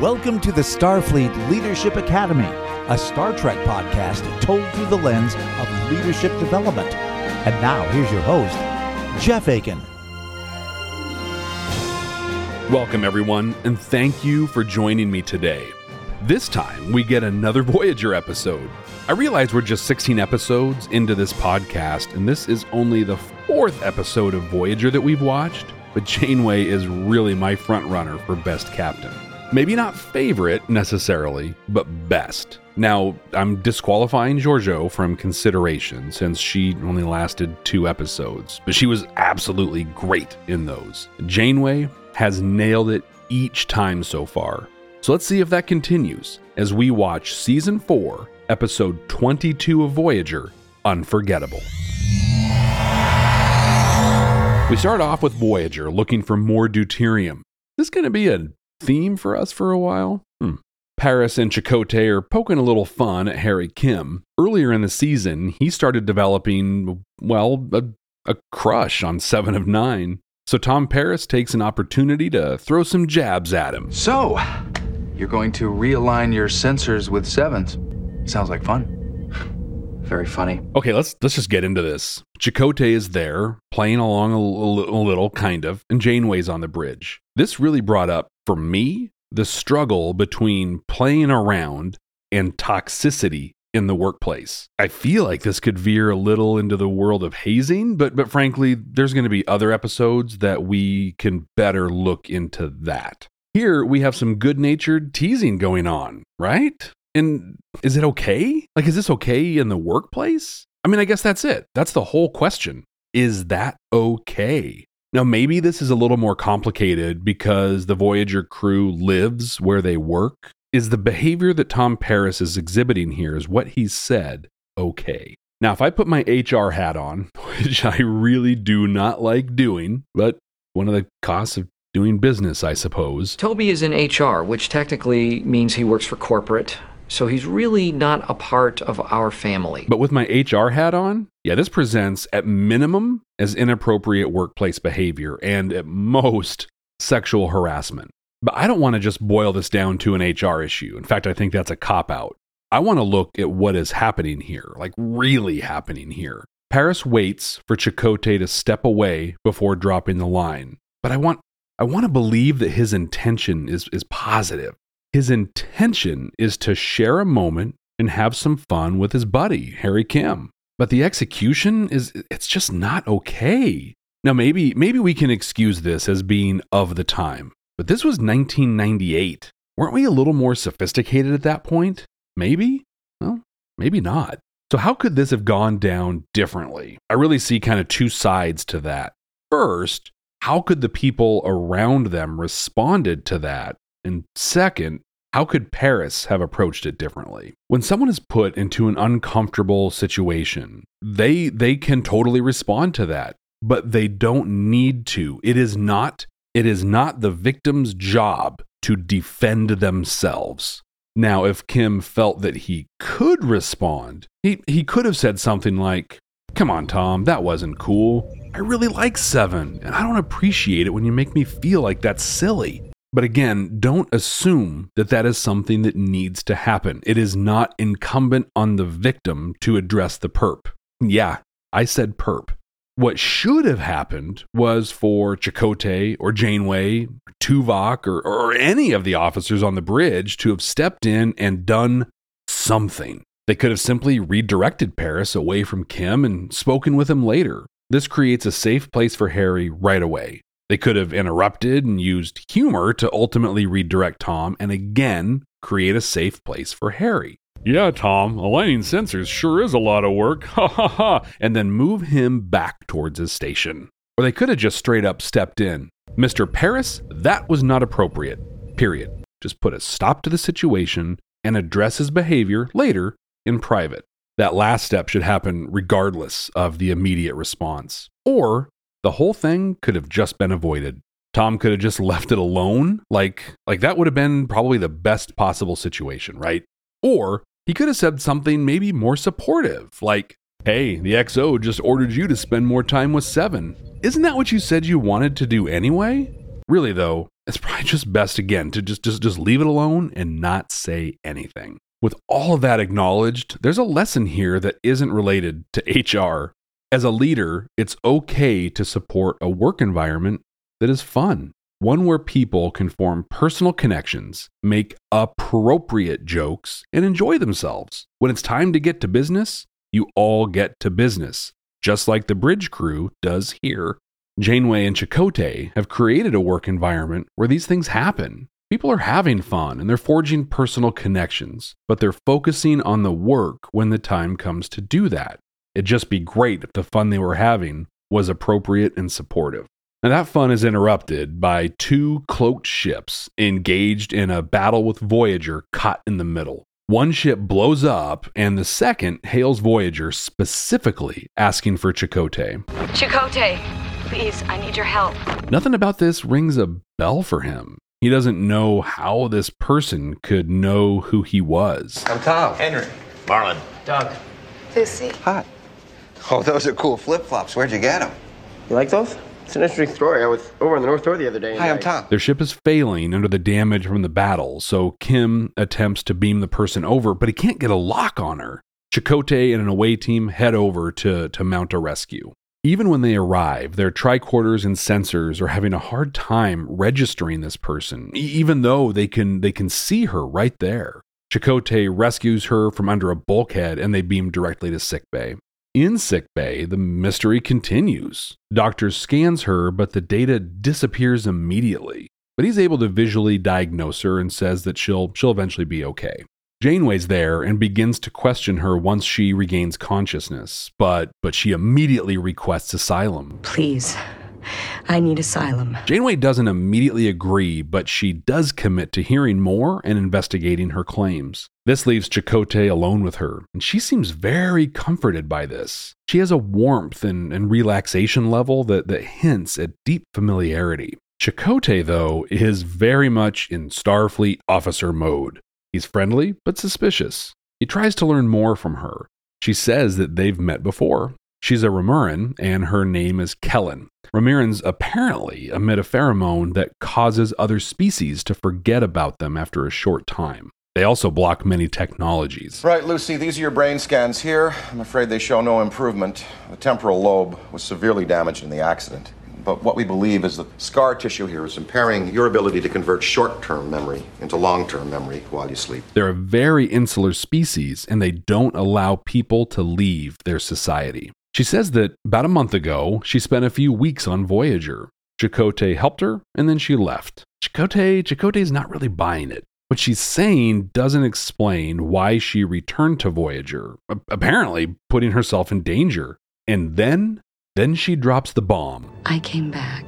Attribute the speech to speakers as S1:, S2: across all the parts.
S1: Welcome to the Starfleet Leadership Academy, a Star Trek podcast told through the lens of leadership development. And now, here's your host, Jeff Akin.
S2: Welcome, everyone, and thank you for joining me today. This time, we get another Voyager episode. I realize we're just 16 episodes into this podcast, and this is only the fourth episode of Voyager that we've watched, but Janeway is really my front runner for Best Captain. Maybe not favorite necessarily, but best. Now, I'm disqualifying Georgiou from consideration since she only lasted two episodes, but she was absolutely great in those. Janeway has nailed it each time so far. So let's see if that continues as we watch season 4, episode 22 of Voyager Unforgettable. We start off with Voyager looking for more deuterium. This is going to be a theme for us for a while? Hmm. Paris and Chakotay are poking a little fun at Harry Kim. Earlier in the season, he started developing, well, a, a crush on Seven of Nine. So Tom Paris takes an opportunity to throw some jabs at him.
S3: So, you're going to realign your sensors with sevens. Sounds like fun. Very funny.
S2: Okay, let's let's just get into this. Chakotay is there, playing along a, a, a little, kind of, and Janeway's on the bridge. This really brought up for me the struggle between playing around and toxicity in the workplace. I feel like this could veer a little into the world of hazing, but but frankly, there's going to be other episodes that we can better look into that. Here we have some good-natured teasing going on, right? And is it okay? Like is this okay in the workplace? I mean, I guess that's it. That's the whole question. Is that okay? Now, maybe this is a little more complicated because the Voyager crew lives where they work. Is the behavior that Tom Paris is exhibiting here, is what he said, okay? Now, if I put my HR hat on, which I really do not like doing, but one of the costs of doing business, I suppose.
S4: Toby is in HR, which technically means he works for corporate. So he's really not a part of our family.
S2: But with my HR hat on, yeah, this presents at minimum as inappropriate workplace behavior and at most sexual harassment. But I don't want to just boil this down to an HR issue. In fact, I think that's a cop out. I want to look at what is happening here, like really happening here. Paris waits for Chakotay to step away before dropping the line. But I want I want to believe that his intention is, is positive. His intention is to share a moment and have some fun with his buddy, Harry Kim. But the execution is it's just not okay. Now maybe maybe we can excuse this as being of the time. But this was 1998. Weren't we a little more sophisticated at that point? Maybe? Well, maybe not. So how could this have gone down differently? I really see kind of two sides to that. First, how could the people around them responded to that? And second, how could Paris have approached it differently? When someone is put into an uncomfortable situation, they they can totally respond to that, but they don't need to. It is not it is not the victim's job to defend themselves. Now, if Kim felt that he could respond, he, he could have said something like, Come on, Tom, that wasn't cool. I really like Seven, and I don't appreciate it when you make me feel like that's silly. But again, don't assume that that is something that needs to happen. It is not incumbent on the victim to address the perp. Yeah, I said perp. What should have happened was for Chakotay or Janeway, or Tuvok, or, or any of the officers on the bridge to have stepped in and done something. They could have simply redirected Paris away from Kim and spoken with him later. This creates a safe place for Harry right away. They could have interrupted and used humor to ultimately redirect Tom and again create a safe place for Harry. Yeah, Tom, aligning sensors sure is a lot of work. Ha ha ha. And then move him back towards his station. Or they could have just straight up stepped in. Mr. Paris, that was not appropriate. Period. Just put a stop to the situation and address his behavior later in private. That last step should happen regardless of the immediate response. Or the whole thing could have just been avoided. Tom could have just left it alone. Like like that would have been probably the best possible situation, right? Or he could have said something maybe more supportive, like, "Hey, the XO just ordered you to spend more time with 7. Isn't that what you said you wanted to do anyway?" Really though, it's probably just best again to just just just leave it alone and not say anything. With all of that acknowledged, there's a lesson here that isn't related to HR. As a leader, it's okay to support a work environment that is fun, one where people can form personal connections, make appropriate jokes, and enjoy themselves. When it's time to get to business, you all get to business, just like the bridge crew does here. Janeway and Chakotay have created a work environment where these things happen. People are having fun and they're forging personal connections, but they're focusing on the work when the time comes to do that. It'd just be great if the fun they were having was appropriate and supportive. Now, that fun is interrupted by two cloaked ships engaged in a battle with Voyager caught in the middle. One ship blows up, and the second hails Voyager specifically asking for Chakotay.
S5: Chakotay, please, I need your help.
S2: Nothing about this rings a bell for him. He doesn't know how this person could know who he was.
S6: I'm Tom.
S7: Henry.
S8: Marlon.
S7: Doug.
S5: Lucy.
S6: Hi. Oh, those are cool flip-flops. Where'd you get them?
S7: You like those? It's an interesting story. I was over on the North Shore the other day.
S6: Hi, I'm
S7: I-
S6: Tom.
S2: Their ship is failing under the damage from the battle, so Kim attempts to beam the person over, but he can't get a lock on her. Chakotay and an away team head over to, to mount a rescue. Even when they arrive, their tricorders and sensors are having a hard time registering this person, even though they can they can see her right there. Chakotay rescues her from under a bulkhead and they beam directly to sickbay. In sickbay, the mystery continues. Doctor scans her, but the data disappears immediately. But he's able to visually diagnose her and says that she'll she'll eventually be okay. Janeway's there and begins to question her once she regains consciousness, but but she immediately requests asylum.
S5: Please, I need asylum.
S2: Janeway doesn't immediately agree, but she does commit to hearing more and investigating her claims. This leaves Chakotay alone with her, and she seems very comforted by this. She has a warmth and, and relaxation level that, that hints at deep familiarity. Chakotay, though, is very much in Starfleet officer mode. He's friendly, but suspicious. He tries to learn more from her. She says that they've met before. She's a Remuran, and her name is Kellen. Remurans apparently emit a pheromone that causes other species to forget about them after a short time. They also block many technologies.
S9: Right, Lucy, these are your brain scans here. I'm afraid they show no improvement. The temporal lobe was severely damaged in the accident. But what we believe is the scar tissue here is impairing your ability to convert short term memory into long term memory while you sleep.
S2: They're a very insular species, and they don't allow people to leave their society. She says that about a month ago, she spent a few weeks on Voyager. Chakotay helped her, and then she left. Chakotay, Chakotay's not really buying it. What she's saying doesn't explain why she returned to Voyager, apparently putting herself in danger. And then, then she drops the bomb.
S5: I came back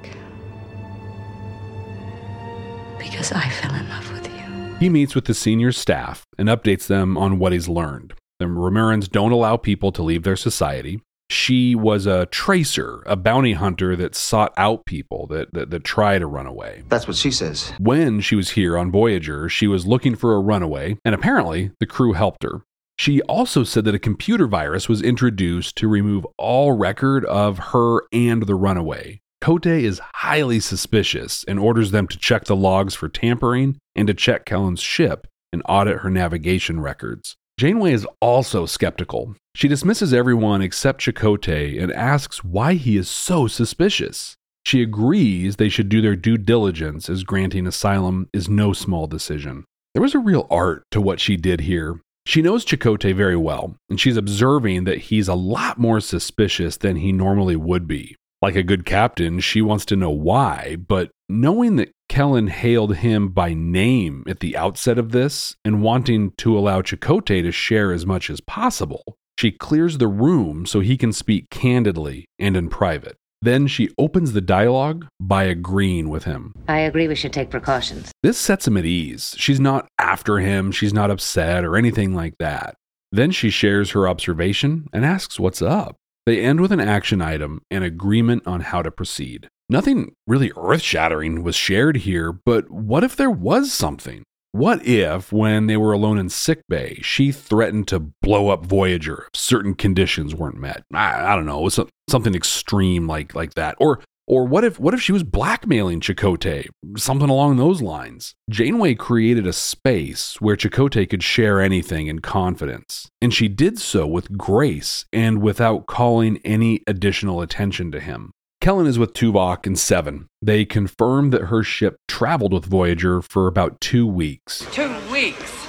S5: because I fell in love with you.
S2: He meets with the senior staff and updates them on what he's learned. The Remurans don't allow people to leave their society. She was a tracer, a bounty hunter that sought out people that, that, that try to run away.
S6: That's what she says.
S2: When she was here on Voyager, she was looking for a runaway, and apparently the crew helped her. She also said that a computer virus was introduced to remove all record of her and the runaway. Chakotay is highly suspicious and orders them to check the logs for tampering and to check Kellen's ship and audit her navigation records. Janeway is also skeptical. She dismisses everyone except Chakotay and asks why he is so suspicious. She agrees they should do their due diligence as granting asylum is no small decision. There was a real art to what she did here. She knows Chakotay very well, and she's observing that he's a lot more suspicious than he normally would be. Like a good captain, she wants to know why, but knowing that Kellen hailed him by name at the outset of this and wanting to allow Chakotay to share as much as possible, she clears the room so he can speak candidly and in private. Then she opens the dialogue by agreeing with him.
S8: I agree we should take precautions.
S2: This sets him at ease. She's not after him, she's not upset or anything like that. Then she shares her observation and asks what's up. They end with an action item and agreement on how to proceed. Nothing really earth shattering was shared here, but what if there was something? What if, when they were alone in sickbay, she threatened to blow up Voyager if certain conditions weren't met? I, I don't know, something extreme like like that. Or or what if what if she was blackmailing Chakotay? Something along those lines. Janeway created a space where Chakotay could share anything in confidence, and she did so with grace and without calling any additional attention to him. Kellen is with Tuvok and Seven. They confirm that her ship traveled with Voyager for about two weeks.
S10: Two weeks?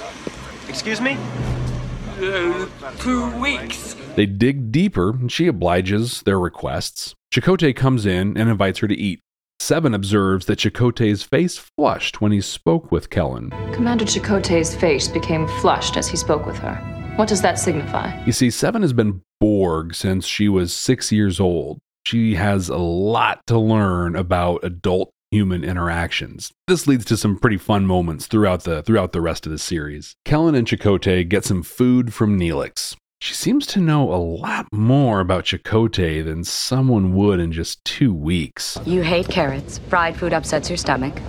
S7: Excuse me?
S10: Uh, two weeks.
S2: They dig deeper, and she obliges their requests. Chakotay comes in and invites her to eat. Seven observes that Chakotay's face flushed when he spoke with Kellen.
S11: Commander Chakotay's face became flushed as he spoke with her. What does that signify?
S2: You see, Seven has been Borg since she was six years old she has a lot to learn about adult human interactions. This leads to some pretty fun moments throughout the throughout the rest of the series. Kellen and Chakotay get some food from Neelix. She seems to know a lot more about Chakotay than someone would in just two weeks.
S5: You hate carrots. Fried food upsets your stomach.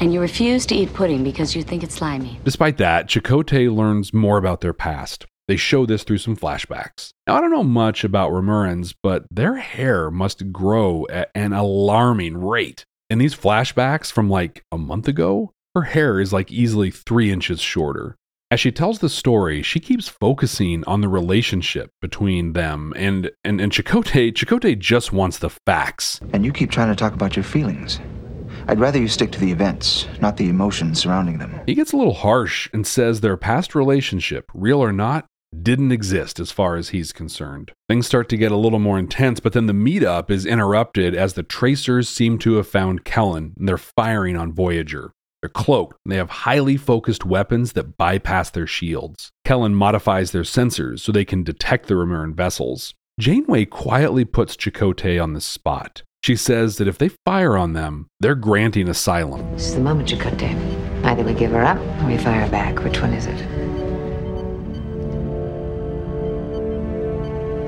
S5: And you refuse to eat pudding because you think it's slimy.
S2: Despite that, Chakotay learns more about their past. They show this through some flashbacks. Now, I don't know much about Remurans, but their hair must grow at an alarming rate. In these flashbacks from like a month ago, her hair is like easily three inches shorter. As she tells the story, she keeps focusing on the relationship between them and and, and Chakotay. Chakotay just wants the facts.
S12: And you keep trying to talk about your feelings. I'd rather you stick to the events, not the emotions surrounding them.
S2: He gets a little harsh and says their past relationship, real or not, didn't exist as far as he's concerned. Things start to get a little more intense, but then the meetup is interrupted as the tracers seem to have found Kellen and they're firing on Voyager. They're cloaked and they have highly focused weapons that bypass their shields. Kellen modifies their sensors so they can detect the Remuran vessels. Janeway quietly puts Chakotay on the spot. She says that if they fire on them, they're granting asylum.
S8: This is the moment, Chakotay. Either we give her up or we fire back. Which one is it?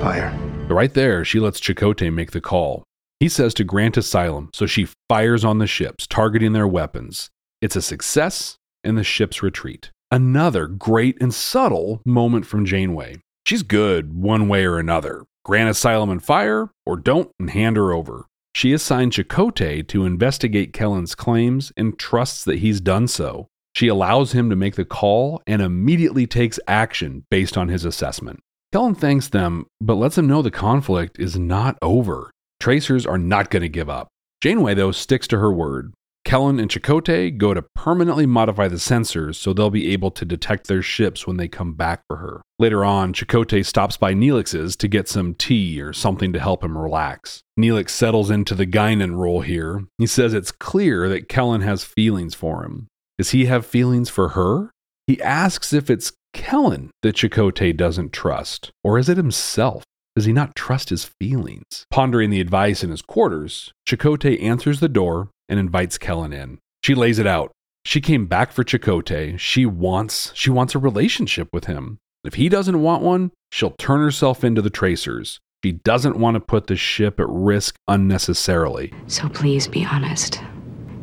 S12: Fire.
S2: Right there, she lets Chakotay make the call. He says to grant asylum, so she fires on the ships, targeting their weapons. It's a success, and the ships retreat. Another great and subtle moment from Janeway. She's good one way or another. Grant asylum and fire, or don't and hand her over. She assigns Chakotay to investigate Kellen's claims and trusts that he's done so. She allows him to make the call and immediately takes action based on his assessment. Kellen thanks them, but lets them know the conflict is not over. Tracers are not going to give up. Janeway, though, sticks to her word. Kellen and Chakotay go to permanently modify the sensors so they'll be able to detect their ships when they come back for her. Later on, Chakotay stops by Neelix's to get some tea or something to help him relax. Neelix settles into the Guinan role here. He says it's clear that Kellen has feelings for him. Does he have feelings for her? He asks if it's Kellen that Chakotay doesn't trust? Or is it himself? Does he not trust his feelings? Pondering the advice in his quarters, Chakotay answers the door and invites Kellen in. She lays it out. She came back for Chakotay. She wants she wants a relationship with him. If he doesn't want one, she'll turn herself into the tracers. She doesn't want to put the ship at risk unnecessarily.
S5: So please be honest.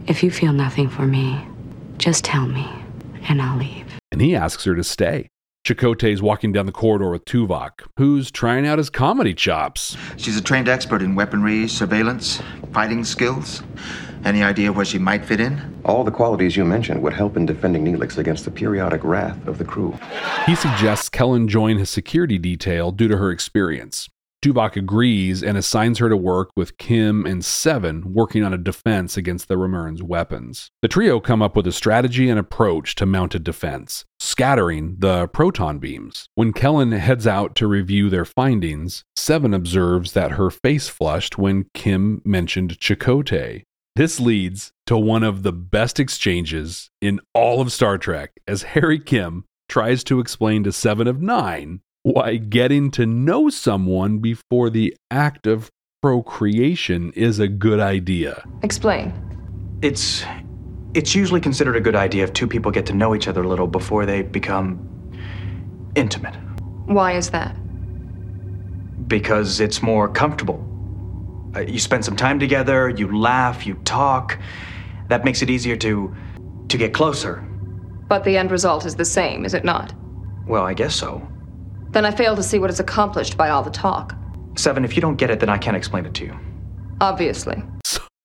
S5: If you feel nothing for me, just tell me and I'll leave
S2: and he asks her to stay. Chakotay is walking down the corridor with Tuvok, who's trying out his comedy chops.
S12: She's a trained expert in weaponry, surveillance, fighting skills. Any idea where she might fit in?
S9: All the qualities you mentioned would help in defending Neelix against the periodic wrath of the crew.
S2: He suggests Kellen join his security detail due to her experience. Tuvok agrees and assigns her to work with Kim and Seven working on a defense against the Remurans' weapons. The trio come up with a strategy and approach to mounted defense, scattering the proton beams. When Kellen heads out to review their findings, Seven observes that her face flushed when Kim mentioned Chakotay. This leads to one of the best exchanges in all of Star Trek as Harry Kim tries to explain to Seven of Nine why getting to know someone before the act of procreation is a good idea.
S11: Explain.
S13: It's it's usually considered a good idea if two people get to know each other a little before they become intimate
S11: Why is that?
S13: because it's more comfortable. Uh, you spend some time together, you laugh, you talk. That makes it easier to to get closer.
S11: But the end result is the same, is it not?
S13: Well, I guess so.
S11: Then I fail to see what is accomplished by all the talk.
S13: Seven, if you don't get it, then I can't explain it to you.
S11: Obviously.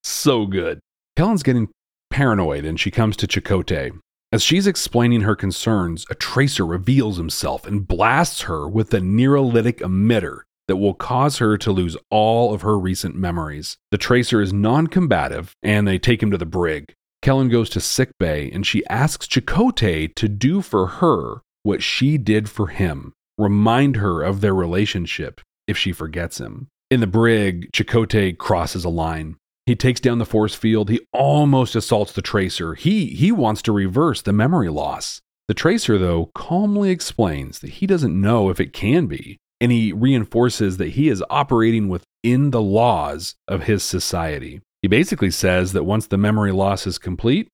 S2: So good. Kellen's getting paranoid and she comes to Chakotay. As she's explaining her concerns, a tracer reveals himself and blasts her with a neurolytic emitter that will cause her to lose all of her recent memories. The tracer is non combative and they take him to the brig. Kellen goes to sickbay and she asks Chakotay to do for her what she did for him remind her of their relationship if she forgets him. In the brig, Chakotay crosses a line. He takes down the force field. He almost assaults the tracer. He he wants to reverse the memory loss. The tracer though calmly explains that he doesn't know if it can be, and he reinforces that he is operating within the laws of his society. He basically says that once the memory loss is complete,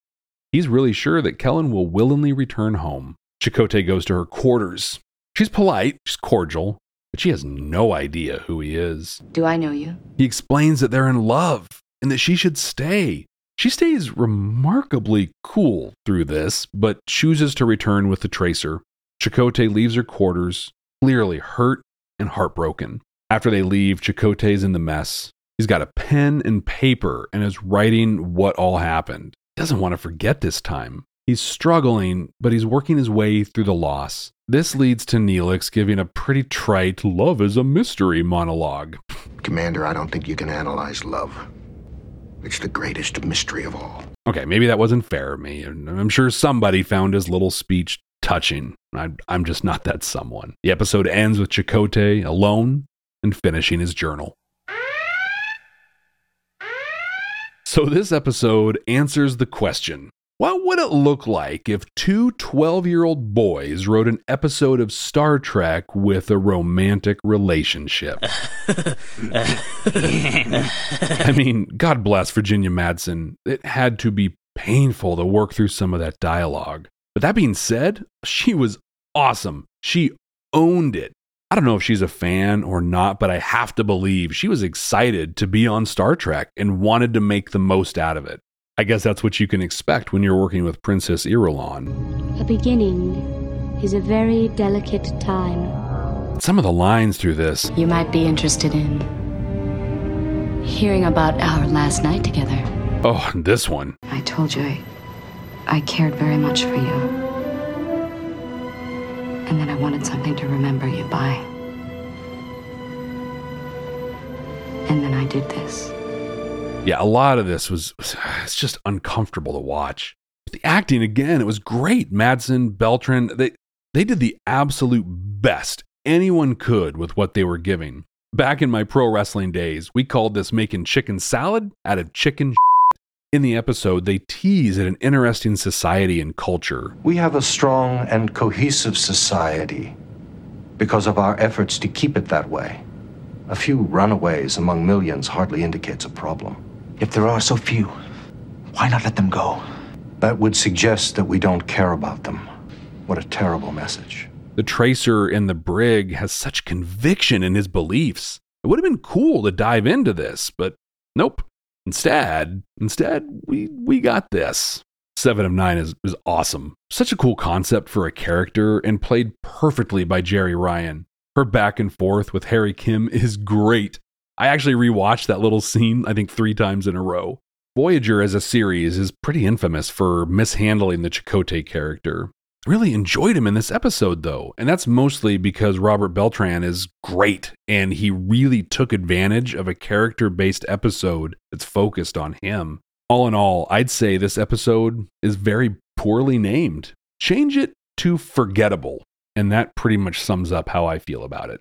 S2: he's really sure that Kellen will willingly return home. Chakotay goes to her quarters. She's polite, she's cordial, but she has no idea who he is.
S5: Do I know you?
S2: He explains that they're in love and that she should stay. She stays remarkably cool through this, but chooses to return with the tracer. Chakotay leaves her quarters, clearly hurt and heartbroken. After they leave, Chakotay's in the mess. He's got a pen and paper and is writing what all happened. He doesn't want to forget this time. He's struggling, but he's working his way through the loss. This leads to Neelix giving a pretty trite love is a mystery monologue.
S14: Commander, I don't think you can analyze love. It's the greatest mystery of all.
S2: Okay, maybe that wasn't fair of me. and I'm sure somebody found his little speech touching. I, I'm just not that someone. The episode ends with Chakotay alone and finishing his journal. So, this episode answers the question what would it look like if two 12 year old boys wrote an episode of Star Trek with a romantic relationship? I mean, God bless Virginia Madsen. It had to be painful to work through some of that dialogue. But that being said, she was awesome. She owned it. I don't know if she's a fan or not, but I have to believe she was excited to be on Star Trek and wanted to make the most out of it. I guess that's what you can expect when you're working with Princess Irulan.
S15: A beginning is a very delicate time.
S2: Some of the lines through this.
S5: You might be interested in hearing about our last night together.
S2: Oh, this one.
S5: I told you I, I cared very much for you. And that I wanted something to remember you by. And then I did this.
S2: Yeah, a lot of this was it's just uncomfortable to watch. The acting again, it was great. Madsen, Beltran, they they did the absolute best anyone could with what they were giving. Back in my pro wrestling days, we called this making chicken salad out of chicken. In the episode, they tease at an interesting society and culture.
S16: We have a strong and cohesive society because of our efforts to keep it that way. A few runaways among millions hardly indicates a problem.
S12: If there are so few, why not let them go?
S16: That would suggest that we don't care about them. What a terrible message.
S2: The tracer in the brig has such conviction in his beliefs. It would have been cool to dive into this, but nope. Instead, instead, we we got this. Seven of Nine is, is awesome. Such a cool concept for a character and played perfectly by Jeri Ryan. Her back and forth with Harry Kim is great. I actually rewatched that little scene, I think, three times in a row. Voyager as a series is pretty infamous for mishandling the Chakotay character. Really enjoyed him in this episode, though, and that's mostly because Robert Beltran is great and he really took advantage of a character based episode that's focused on him. All in all, I'd say this episode is very poorly named. Change it to forgettable, and that pretty much sums up how I feel about it.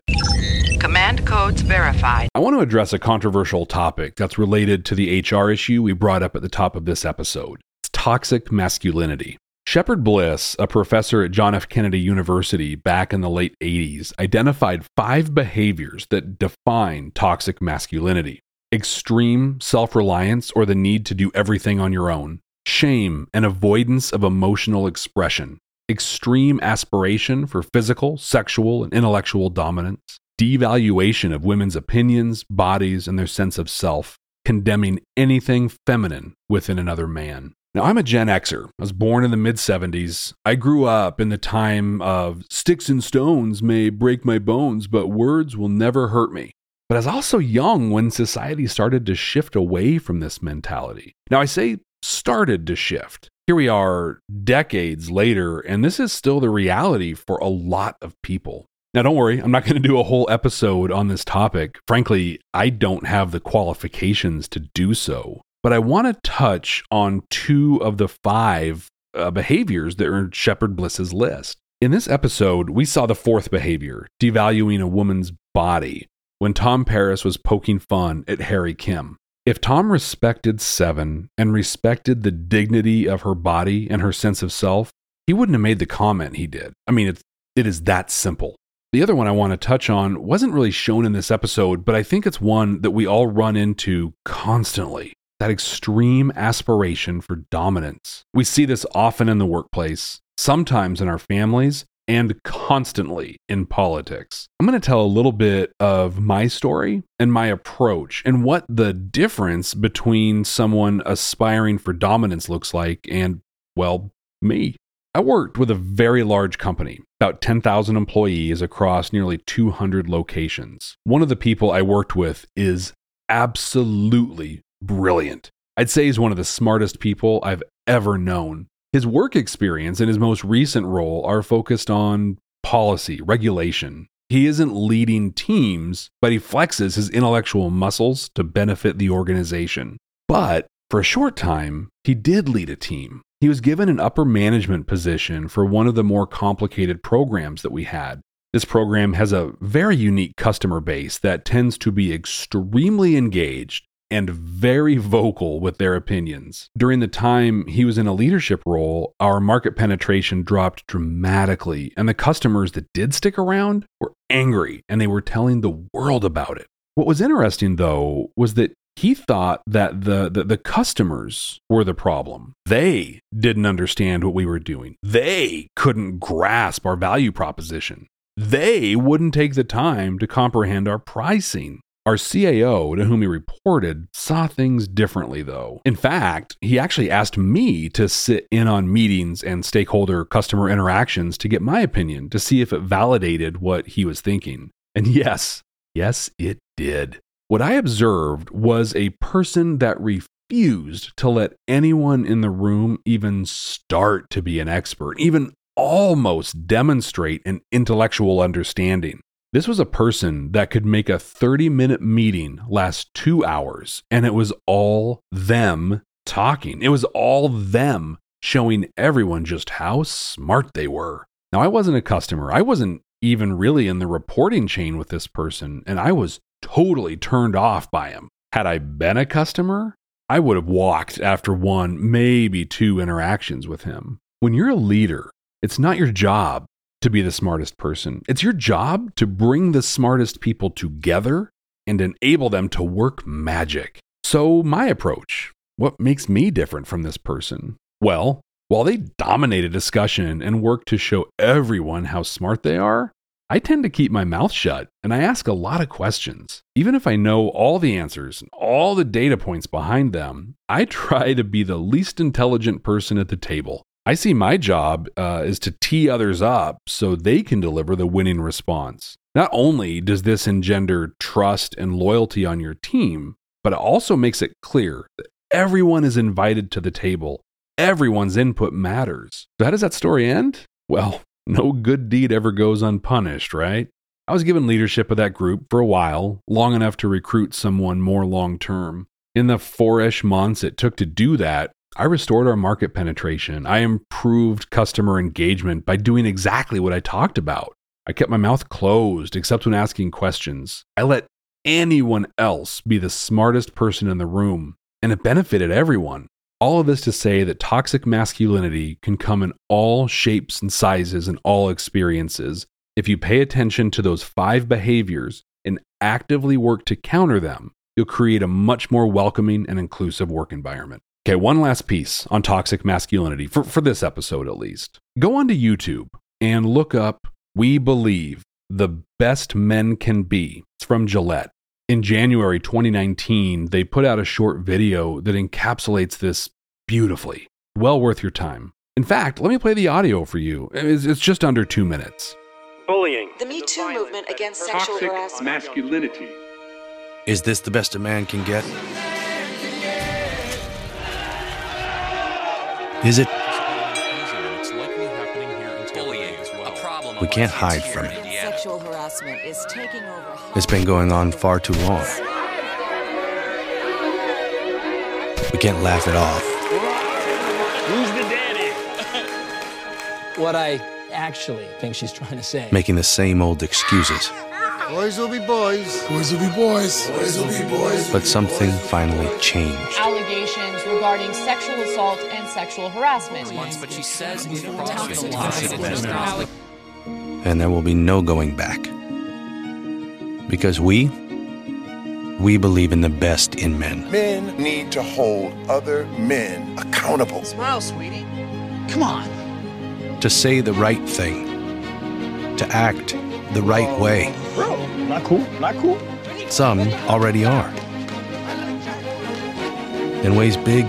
S17: Command codes verified.
S2: I want to address a controversial topic that's related to the HR issue we brought up at the top of this episode. It's toxic masculinity. Shepherd Bliss, a professor at John F. Kennedy University back in the late 80s, identified five behaviors that define toxic masculinity. Extreme self reliance or the need to do everything on your own, shame and avoidance of emotional expression, extreme aspiration for physical, sexual, and intellectual dominance, devaluation of women's opinions, bodies, and their sense of self, condemning anything feminine within another man. Now, I'm a Gen Xer. I was born in the mid 70s. I grew up in the time of sticks and stones may break my bones, but words will never hurt me. But I was also young when society started to shift away from this mentality. Now, I say started to shift. Here we are decades later, and this is still the reality for a lot of people. Now, don't worry, I'm not going to do a whole episode on this topic. Frankly, I don't have the qualifications to do so. But I want to touch on two of the five uh, behaviors that are in Shepherd Bliss's list. In this episode, we saw the fourth behavior, devaluing a woman's body, when Tom Paris was poking fun at Harry Kim. If Tom respected Seven and respected the dignity of her body and her sense of self, he wouldn't have made the comment he did. I mean, it's, it is that simple. The other one I want to touch on wasn't really shown in this episode, but I think it's one that we all run into constantly that extreme aspiration for dominance. We see this often in the workplace, sometimes in our families, and constantly in politics. I'm going to tell a little bit of my story and my approach and what the difference between someone aspiring for dominance looks like and, well, me. I worked with a very large company, about 10,000 employees across nearly 200 locations. One of the people I worked with is absolutely brilliant. I'd say he's one of the smartest people I've ever known. His work experience and his most recent role are focused on policy, regulation. He isn't leading teams, but he flexes his intellectual muscles to benefit the organization. But for a short time, he did lead a team. He was given an upper management position for one of the more complicated programs that we had. This program has a very unique customer base that tends to be extremely engaged and very vocal with their opinions. During the time he was in a leadership role, our market penetration dropped dramatically, and the customers that did stick around were angry and they were telling the world about it. What was interesting, though, was that he thought that the, the, the, customers were the problem. They didn't understand what we were doing. They couldn't grasp our value proposition. They wouldn't take the time to comprehend our pricing. Our CAO, to whom he reported, saw things differently, though. In fact, he actually asked me to sit in on meetings and stakeholder customer interactions to get my opinion to see if it validated what he was thinking. And yes, yes, it did. What I observed was a person that refused to let anyone in the room even start to be an expert, even almost demonstrate an intellectual understanding. This was a person that could make a 30 minute meeting last two hours, and it was all them talking. It was all them showing everyone just how smart they were. Now, I wasn't a customer. I wasn't even really in the reporting chain with this person, and I was totally turned off by him. Had I been a customer, I would have walked after one, maybe two interactions with him. When you're a leader, it's not your job to be the smartest person. It's your job to bring the smartest people together and enable them to work magic. So, my approach what makes me different from this person? Well, while they dominate a discussion and work to show everyone how smart they are, I tend to keep my mouth shut and I ask a lot of questions. Even if I know all the answers and all the data points behind them, I try to be the least intelligent person at the table. I see my job uh, is to tee others up so they can deliver the winning response. Not only does this engender trust and loyalty on your team, but it also makes it clear that Everyone is invited to the table. Everyone's input matters. So, how does that story end? Well, no good deed ever goes unpunished, right? I was given leadership of that group for a while, long enough to recruit someone more long term. In the four ish months it took to do that, I restored our market penetration. I improved customer engagement by doing exactly what I talked about. I kept my mouth closed except when asking questions. I let anyone else be the smartest person in the room, and it benefited everyone. All of this to say that toxic masculinity can come in all shapes and sizes and all experiences. If you pay attention to those five behaviors and actively work to counter them, you'll create a much more welcoming and inclusive work environment. Okay, one last piece on toxic masculinity, for, for this episode at least. Go onto YouTube and look up We Believe the Best Men Can Be. It's from Gillette. In January 2019, they put out a short video that encapsulates this beautifully. Well worth your time. In fact, let me play the audio for you. It's, it's just under two minutes.
S18: Bullying.
S19: The Me Too movement against sexual
S18: Toxic
S19: harassment.
S18: masculinity.
S20: Is this the best a man can get? Is it? We can't hide from it.
S19: Sexual harassment is taking over.
S20: It's been going on far too long. We can't laugh it off.
S18: Who's the daddy?
S21: What I actually think she's trying to say.
S20: Making the same old excuses.
S22: Boys will be boys. Boys will be boys. Boys will be boys.
S20: But something finally changed.
S23: Allegations regarding sexual assault and sexual harassment.
S21: Once, but she says
S20: And there will be no going back. Because we, we believe in the best in men.
S22: Men need to hold other men accountable.
S19: Smile, sweetie.
S21: Come on.
S20: To say the right thing. To act the right way.
S21: Bro, not cool. Not cool.
S20: Some already are. In ways big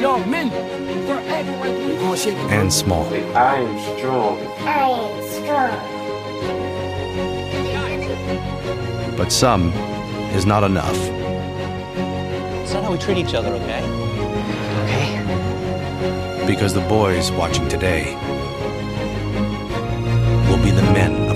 S21: Yo, men, forever. You gonna shake
S20: and small.
S22: I am strong.
S15: I am strong.
S20: But some is not enough.
S21: It's not how we treat each other, okay?
S19: Okay.
S20: Because the boys watching today will be the men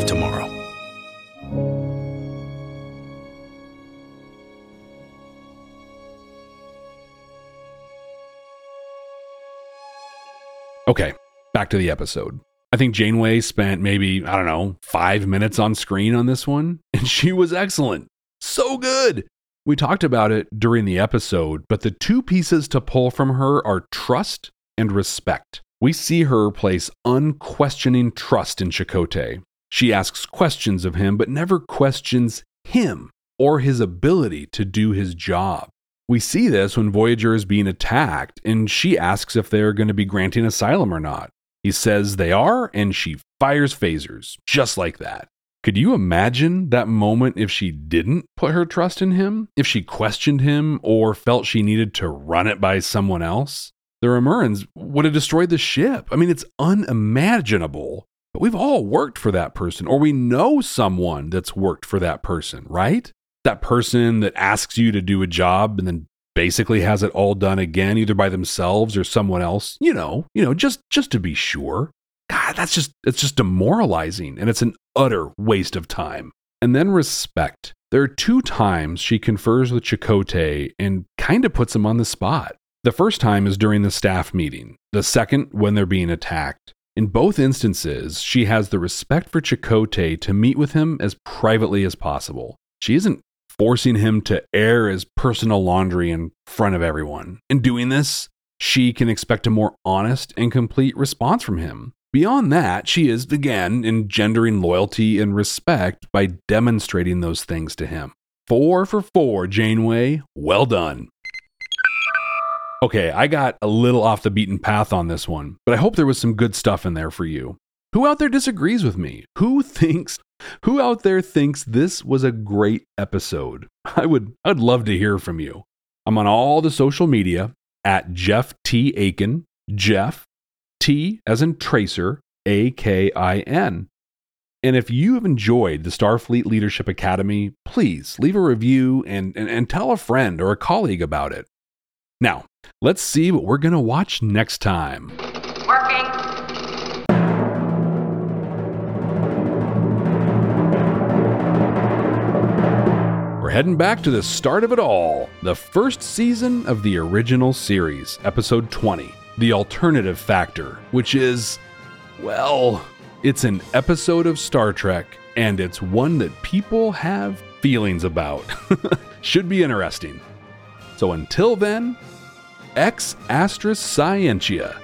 S2: Okay, back to the episode. I think Janeway spent maybe, I don't know, five minutes on screen on this one, and she was excellent. So good. We talked about it during the episode, but the two pieces to pull from her are trust and respect. We see her place unquestioning trust in Chakotay. She asks questions of him, but never questions him or his ability to do his job. We see this when Voyager is being attacked, and she asks if they're going to be granting asylum or not. He says they are, and she fires phasers, just like that. Could you imagine that moment if she didn't put her trust in him? If she questioned him or felt she needed to run it by someone else? The Remurans would have destroyed the ship. I mean, it's unimaginable. But we've all worked for that person, or we know someone that's worked for that person, right? That person that asks you to do a job and then basically has it all done again, either by themselves or someone else. You know, you know, just just to be sure. God, that's just it's just demoralizing and it's an utter waste of time. And then respect. There are two times she confers with Chakotay and kind of puts him on the spot. The first time is during the staff meeting, the second when they're being attacked. In both instances, she has the respect for Chakotay to meet with him as privately as possible. She isn't forcing him to air his personal laundry in front of everyone. In doing this, she can expect a more honest and complete response from him. Beyond that, she is, again, engendering loyalty and respect by demonstrating those things to him. Four for four, Janeway. Well done. Okay, I got a little off the beaten path on this one, but I hope there was some good stuff in there for you. Who out there disagrees with me? Who thinks who out there thinks this was a great episode? I would I'd love to hear from you. I'm on all the social media at Jeff T. Akin, Jeff T as in Tracer, A K I N. And if you have enjoyed the Starfleet Leadership Academy, please leave a review and, and, and tell a friend or a colleague about it. Now, let's see what we're going to watch next time. Heading back to the start of it all the first season of the original series, episode 20, The Alternative Factor, which is, well, it's an episode of Star Trek, and it's one that people have feelings about. Should be interesting. So until then, ex Astra Scientia.